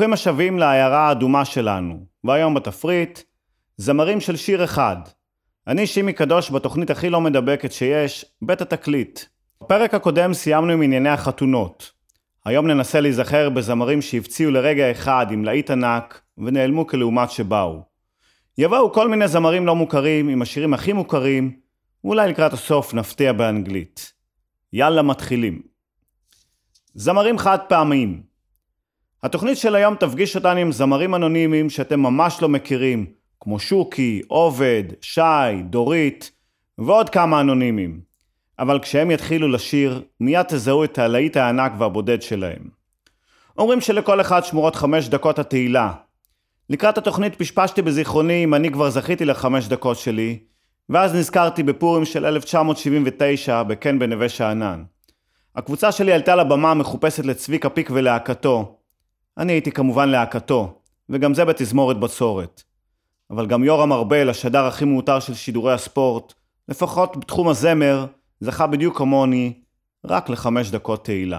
ברוכים השבים לעיירה האדומה שלנו, והיום בתפריט, זמרים של שיר אחד. אני שימי קדוש בתוכנית הכי לא מדבקת שיש, בית התקליט. בפרק הקודם סיימנו עם ענייני החתונות. היום ננסה להיזכר בזמרים שהפציעו לרגע אחד עם להיט ענק, ונעלמו כלעומת שבאו. יבואו כל מיני זמרים לא מוכרים עם השירים הכי מוכרים, ואולי לקראת הסוף נפתיע באנגלית. יאללה מתחילים. זמרים חד פעמיים התוכנית של היום תפגיש אותנו עם זמרים אנונימיים שאתם ממש לא מכירים, כמו שוקי, עובד, שי, דורית, ועוד כמה אנונימיים. אבל כשהם יתחילו לשיר, מיד תזהו את הלהיט הענק והבודד שלהם. אומרים שלכל אחד שמורות חמש דקות התהילה. לקראת התוכנית פשפשתי בזיכרוני אם אני כבר זכיתי לחמש דקות שלי, ואז נזכרתי בפורים של 1979 בקן בנווה שאנן. הקבוצה שלי עלתה לבמה מחופשת לצביקה פיק ולהקתו. אני הייתי כמובן להקתו, וגם זה בתזמורת בצורת. אבל גם יורם ארבל, השדר הכי מעוטר של שידורי הספורט, לפחות בתחום הזמר, זכה בדיוק כמוני, רק לחמש דקות תהילה.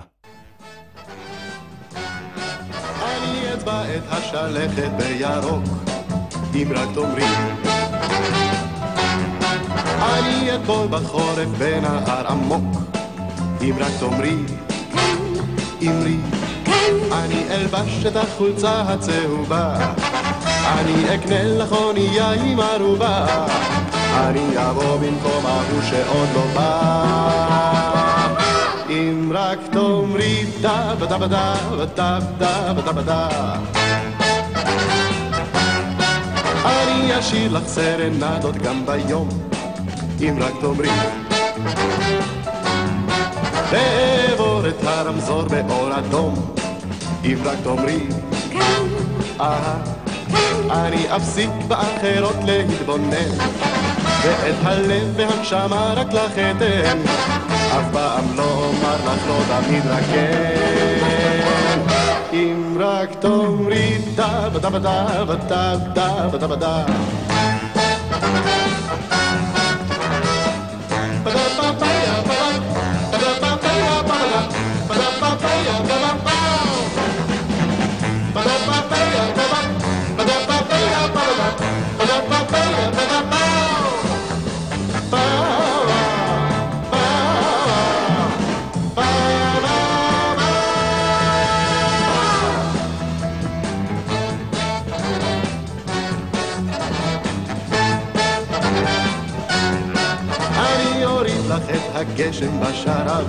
אני אצבע את השלכת בירוק, אם רק תאמרי. אני אטבול בחורף בנהר עמוק, אם רק תאמרי. אמרי. אני אלבש את החולצה הצהובה, אני אקנה לך אונייה עם ערובה, אני אבוא במקום ההוא שעוד לא בא. אם רק תאמרי דה בדה בדה בדה בדה בדה בדה אני אשאיר לך סרנדות גם ביום, אם רק תאמרי. ואעבור את הרמזור באור אדום אם רק תאמרי כן, אהה, אני אפסיק באחרות להתבונן ואת הלב והנשמה רק לך אתן. אף פעם לא אומר לך לא תמיד רק כן. אם רק תאמרי דה בדה בדה בדה בדה בדה בדה הגשם בשרב,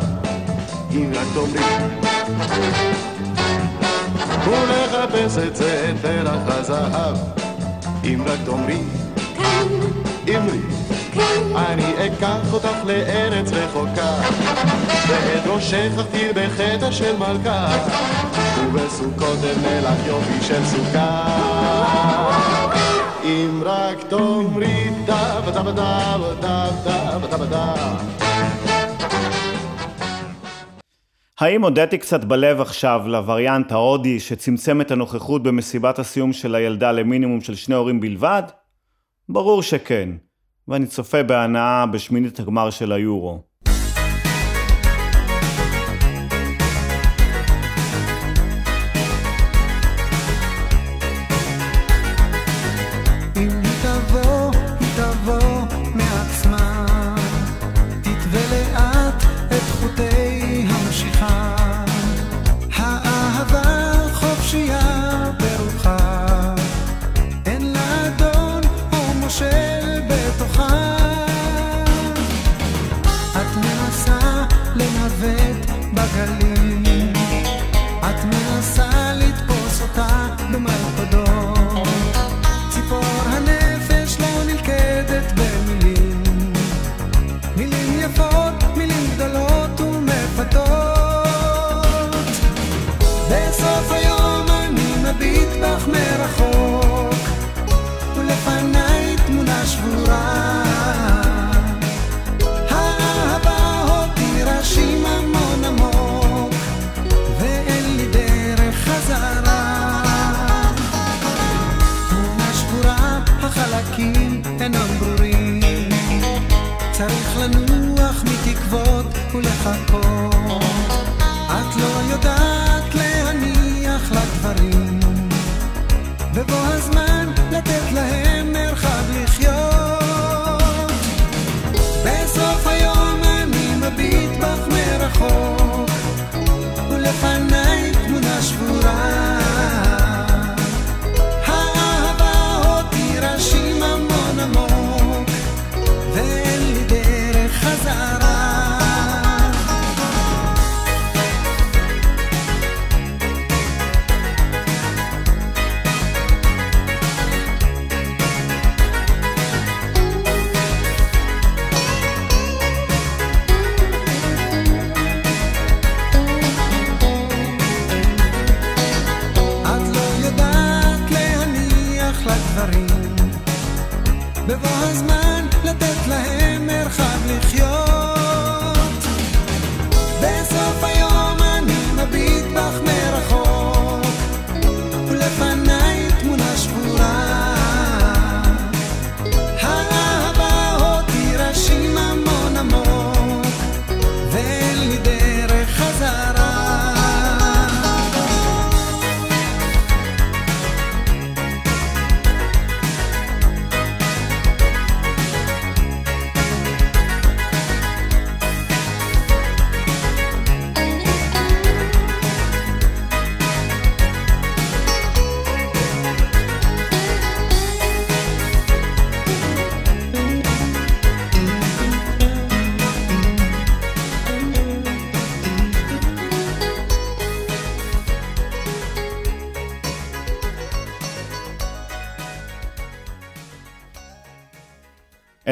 אם רק תאמרי. ולחפש את זה את פרח הזהב, אם רק תאמרי. אני אקח אותך לארץ רחוקה, ואת ראשך אכתיר בחטא של מלכה, ובסוכות אבנה לך יופי של סוכה. אם רק תאמרי דה ודה ודה ודה ודה האם הודיתי קצת בלב עכשיו לווריאנט ההודי שצמצם את הנוכחות במסיבת הסיום של הילדה למינימום של שני הורים בלבד? ברור שכן, ואני צופה בהנאה בשמינית הגמר של היורו. trifling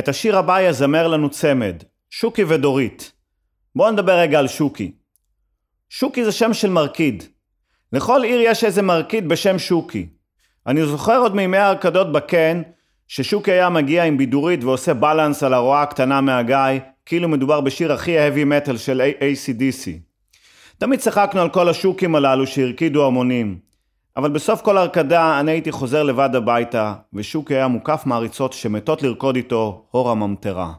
את השיר הבא יזמר לנו צמד, שוקי ודורית. בואו נדבר רגע על שוקי. שוקי זה שם של מרקיד. לכל עיר יש איזה מרקיד בשם שוקי. אני זוכר עוד מימי ההרקדות בקן, ששוקי היה מגיע עם בידורית ועושה בלנס על הרועה הקטנה מהגיא, כאילו מדובר בשיר הכי heavy metal של ACDC. תמיד צחקנו על כל השוקים הללו שהרקידו המונים. אבל בסוף כל הרקדה אני הייתי חוזר לבד הביתה, ושוקי היה מוקף מעריצות שמתות לרקוד איתו הור הממטרה.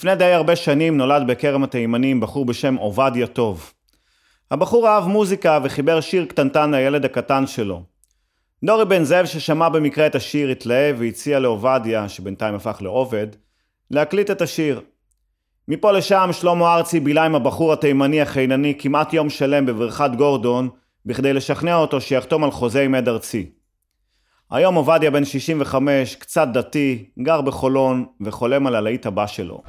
לפני די הרבה שנים נולד בכרם התימנים בחור בשם עובדיה טוב. הבחור אהב מוזיקה וחיבר שיר קטנטן לילד הקטן שלו. דורי בן זאב ששמע במקרה את השיר התלהב והציע לעובדיה, שבינתיים הפך לעובד, להקליט את השיר. מפה לשם שלמה ארצי בילה עם הבחור התימני החינני כמעט יום שלם בבריכת גורדון, בכדי לשכנע אותו שיחתום על חוזה עם עד ארצי. היום עובדיה בן 65, קצת דתי, גר בחולון, וחולם על הלהיט הבא שלו.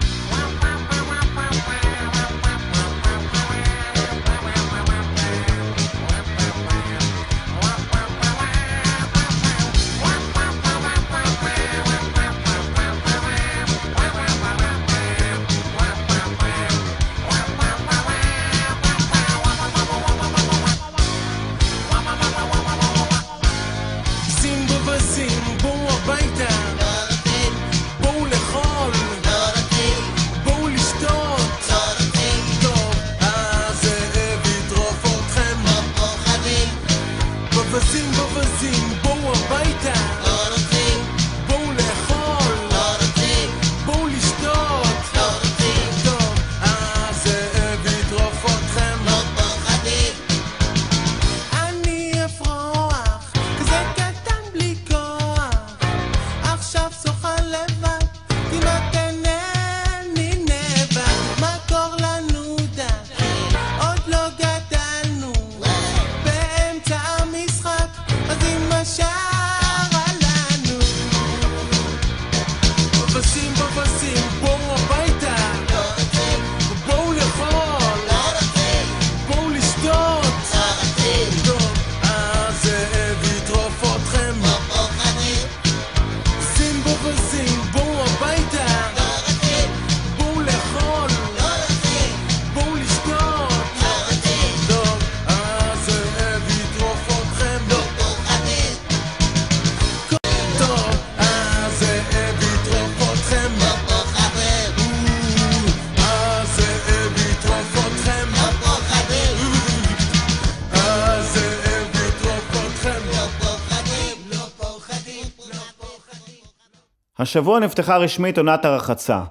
השבוע נפתחה רשמית עונת הרחצה,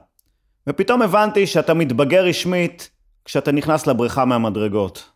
ופתאום הבנתי שאתה מתבגר רשמית כשאתה נכנס לבריכה מהמדרגות.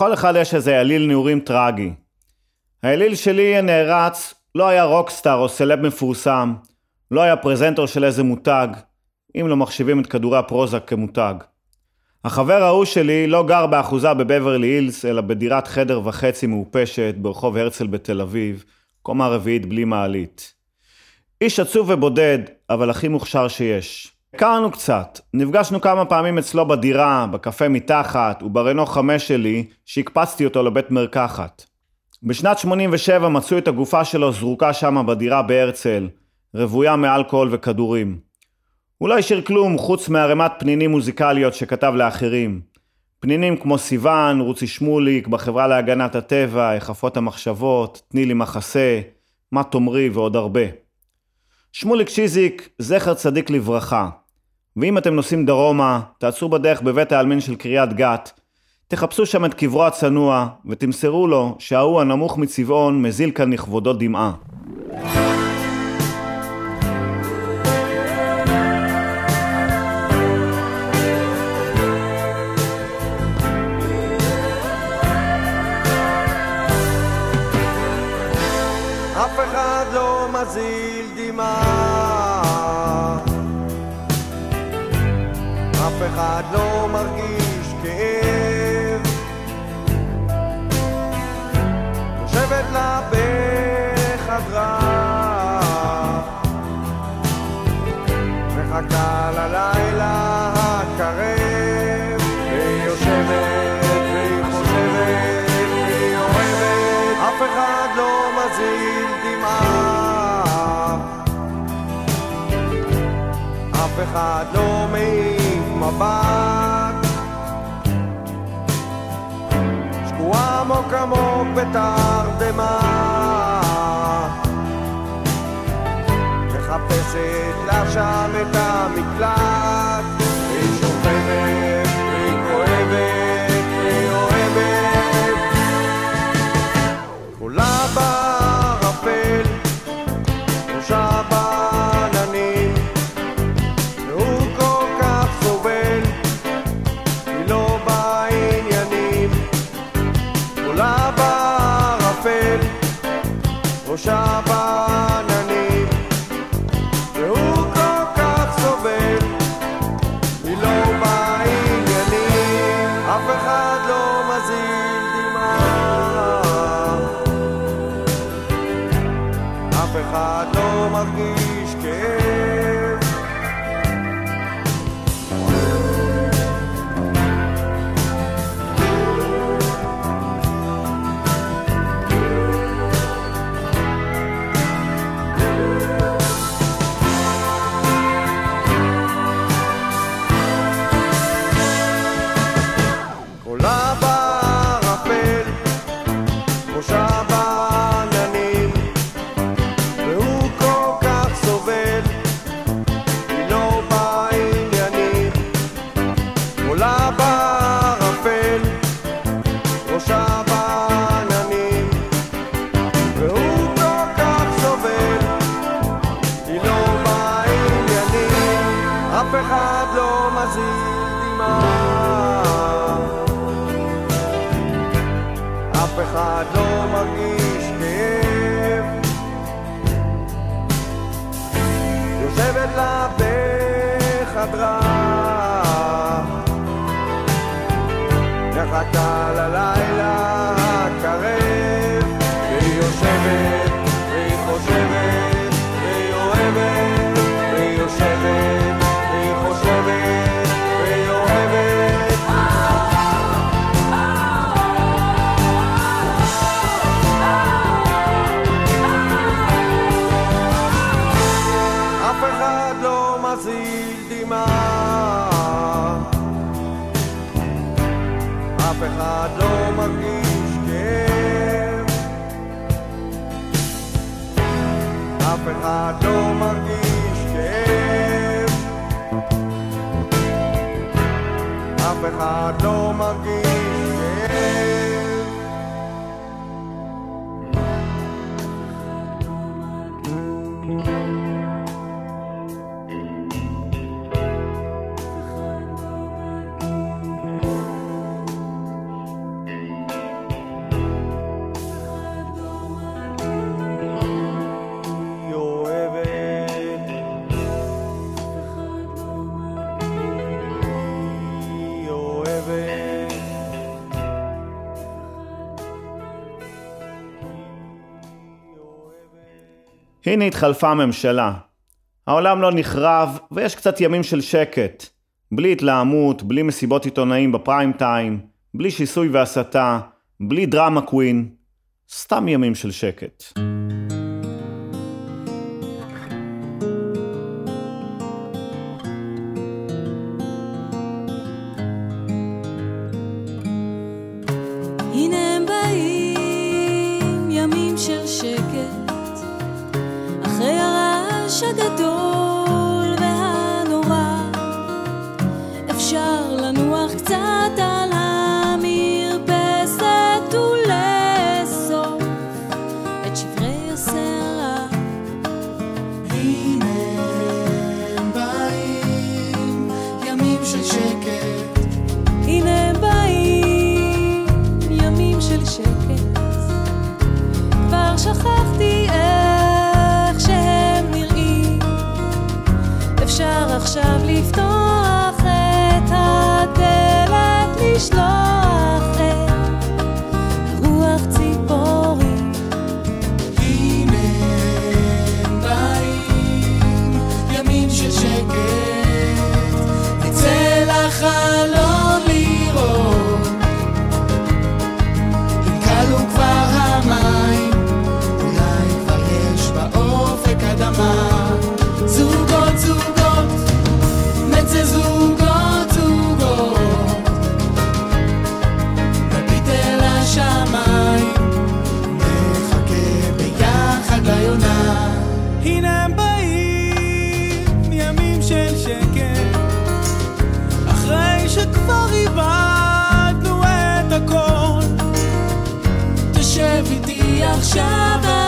לכל אחד יש איזה אליל נעורים טרגי. האליל שלי הנערץ לא היה רוקסטאר או סלב מפורסם, לא היה פרזנטור של איזה מותג, אם לא מחשיבים את כדורי הפרוזק כמותג. החבר ההוא שלי לא גר באחוזה בבברלי הילס, אלא בדירת חדר וחצי מעופשת ברחוב הרצל בתל אביב, קומה רביעית בלי מעלית. איש עצוב ובודד, אבל הכי מוכשר שיש. הכרנו קצת, נפגשנו כמה פעמים אצלו בדירה, בקפה מתחת וברנו חמש שלי, שהקפצתי אותו לבית מרקחת. בשנת 87 מצאו את הגופה שלו זרוקה שמה בדירה בהרצל, רוויה מאלכוהול וכדורים. הוא לא השאיר כלום חוץ מערימת פנינים מוזיקליות שכתב לאחרים. פנינים כמו סיוון, רוצי שמוליק, בחברה להגנת הטבע, היחפות המחשבות, תני לי מחסה, מה תאמרי ועוד הרבה. שמוליק שיזיק, זכר צדיק לברכה. ואם אתם נוסעים דרומה, תעצרו בדרך בבית העלמין של קריית גת, תחפשו שם את קברו הצנוע, ותמסרו לו שההוא הנמוך מצבעון מזיל כאן לכבודו דמעה. אף אחד לא מזיל אחד לא מרגיש כאב. יושבת לה בחדרה מחכה ללילה הקרב. והיא יושבת והיא חושבת והיא אוהבת אף אחד לא מזיל דמעה. אף אחד לא מעיף מבט שקועה עמוק עמוק בתרדמה מחפשת לה שם את המקלט מזיל דמעה אף אחד לא מרגיש כאב. אף אחד לא מרגיש כאב. אף אחד לא מרגיש הנה התחלפה הממשלה. העולם לא נחרב, ויש קצת ימים של שקט. בלי התלהמות, בלי מסיבות עיתונאים בפריים טיים, בלי שיסוי והסתה, בלי דרמה קווין. סתם ימים של שקט. Other.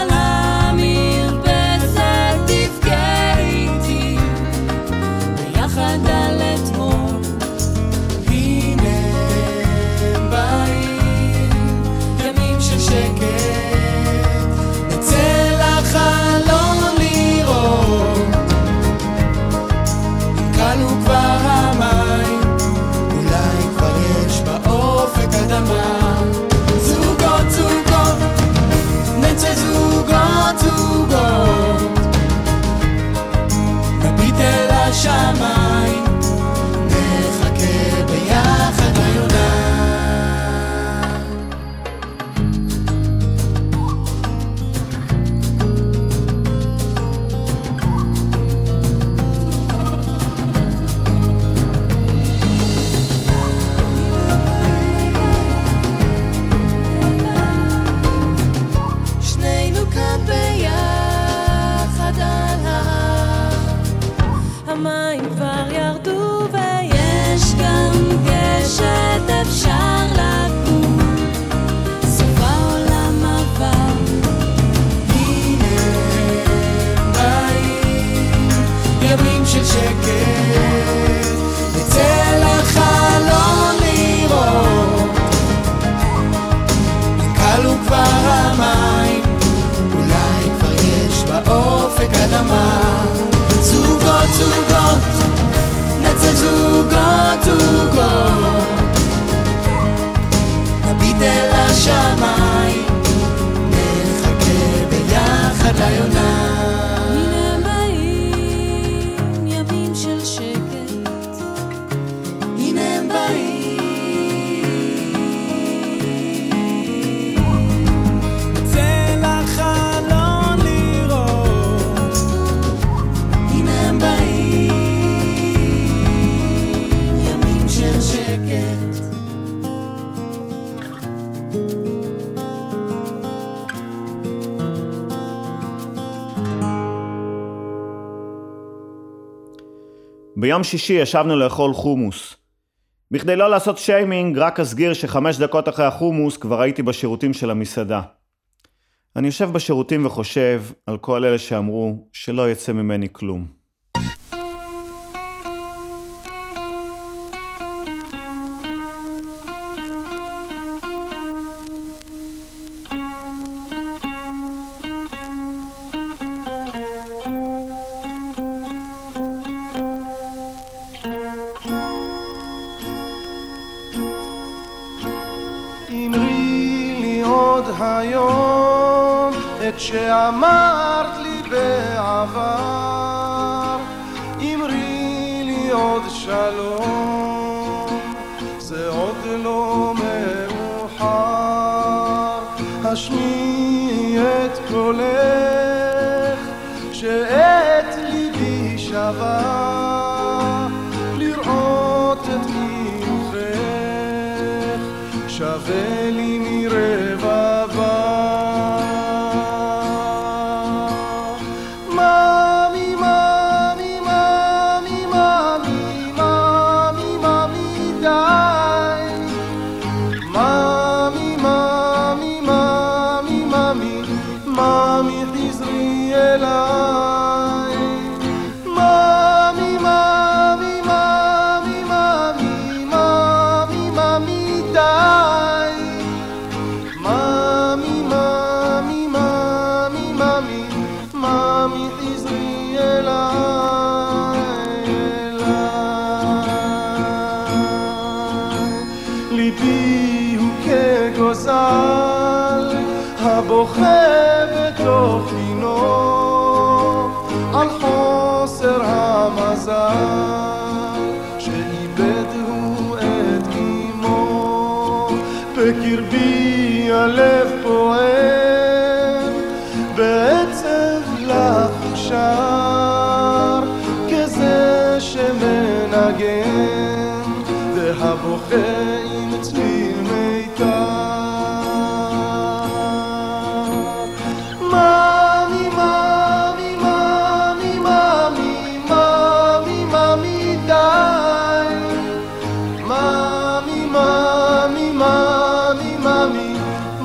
זוגות, השמיים, נחכה ביחד ליונה. ביום שישי ישבנו לאכול חומוס. בכדי לא לעשות שיימינג, רק אסגיר שחמש דקות אחרי החומוס כבר הייתי בשירותים של המסעדה. אני יושב בשירותים וחושב על כל אלה שאמרו שלא יצא ממני כלום.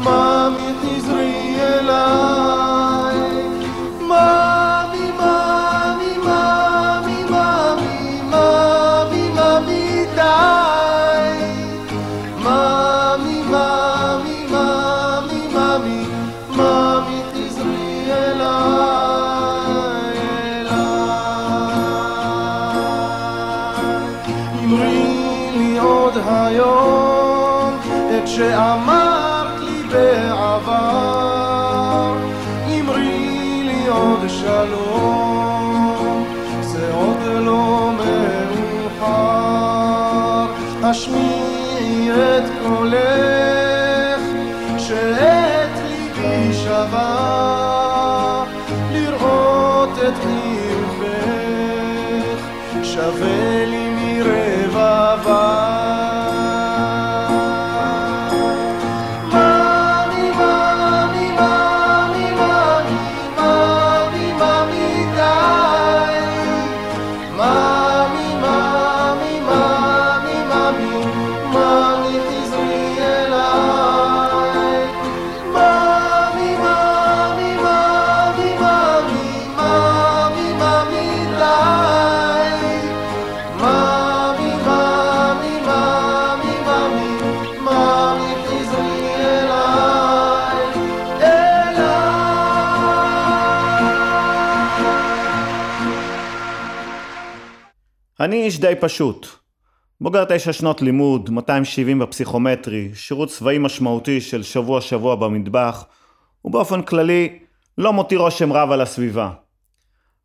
mama. אני איש די פשוט. בוגר תשע שנות לימוד, 270 בפסיכומטרי, שירות צבאי משמעותי של שבוע-שבוע במטבח, ובאופן כללי, לא מותיר רושם רב על הסביבה.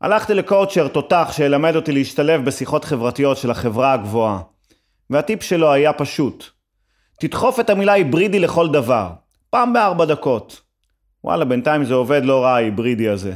הלכתי לקואוצ'ר תותח שילמד אותי להשתלב בשיחות חברתיות של החברה הגבוהה. והטיפ שלו היה פשוט. תדחוף את המילה היברידי לכל דבר. פעם בארבע דקות. וואלה, בינתיים זה עובד לא רע ההיברידי הזה.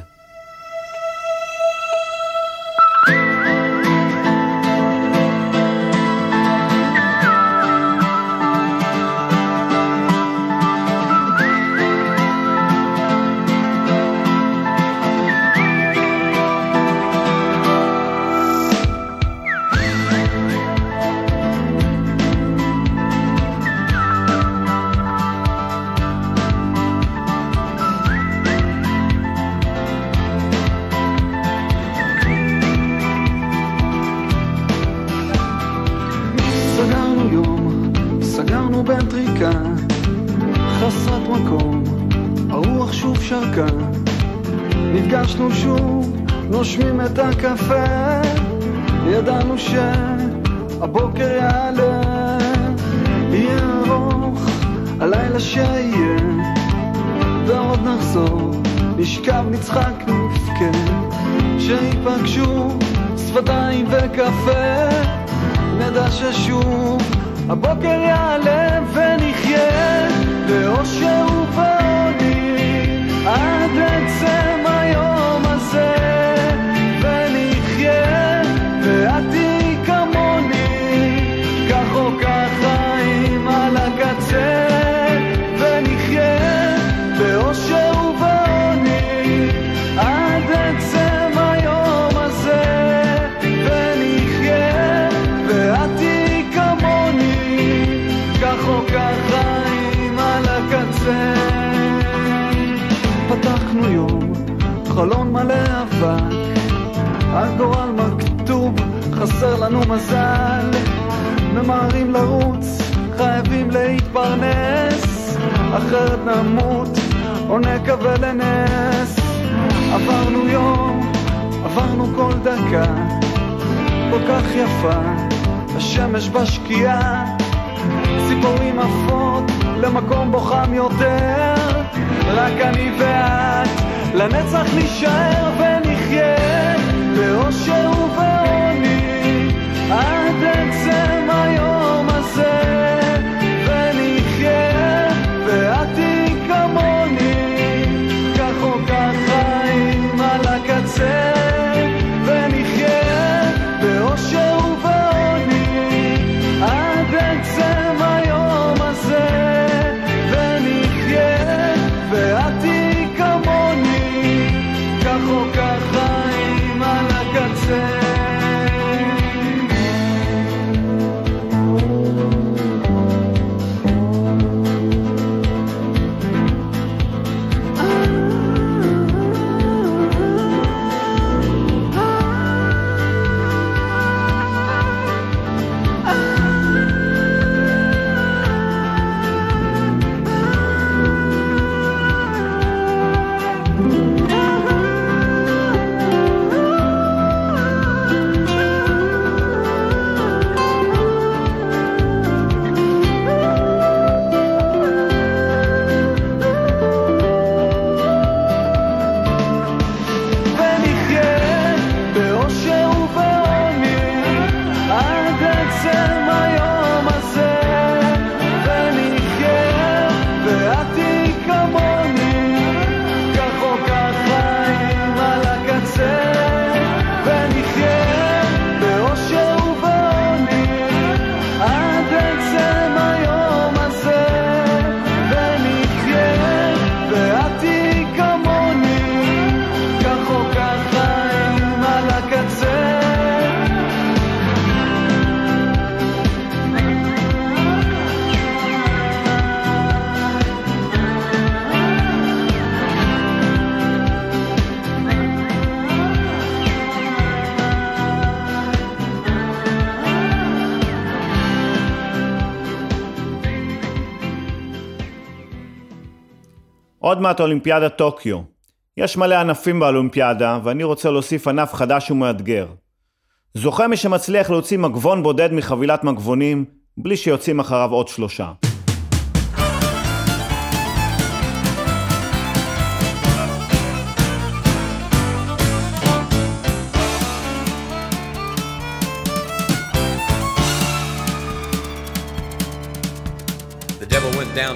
סגרנו בטריקה, חסרת מקום, הרוח שוב שרקה. נפגשנו שוב, נושמים את הקפה, ידענו שהבוקר יעלה, יהיה ארוך, הלילה שיהיה, ועוד נחזור, נשכב, נצחק, נבכה. שיפגשו שפתיים וקפה, נדע ששוב הבוקר יעלה ונחיה באושר ובעוני עד עצם חלון מלא אבק. הגורל מכתוב חסר לנו מזל. ממהרים לרוץ חייבים להתפרנס. אחרת נמות או נקווה לנס. עברנו יום עברנו כל דקה. כל כך יפה השמש בשקיעה. ציפורים עפות למקום בו חם יותר. רק אני ואת לנצח נישאר ונחיה באושר ובעוני עוד מעט אולימפיאדת טוקיו. יש מלא ענפים באולימפיאדה, ואני רוצה להוסיף ענף חדש ומאתגר. זוכה מי שמצליח להוציא מגבון בודד מחבילת מגבונים, בלי שיוצאים אחריו עוד שלושה.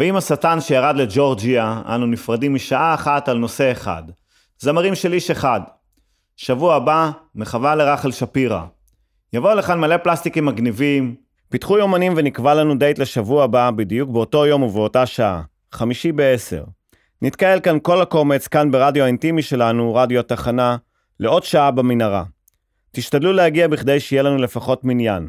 ועם השטן שירד לג'ורג'יה, אנו נפרדים משעה אחת על נושא אחד. זמרים של איש אחד. שבוע הבא, מחווה לרחל שפירא. יבואו לכאן מלא פלסטיקים מגניבים. פיתחו יומנים ונקבע לנו דייט לשבוע הבא, בדיוק באותו יום ובאותה שעה. חמישי בעשר. נתקהל כאן כל הקומץ, כאן ברדיו האינטימי שלנו, רדיו התחנה, לעוד שעה במנהרה. תשתדלו להגיע בכדי שיהיה לנו לפחות מניין.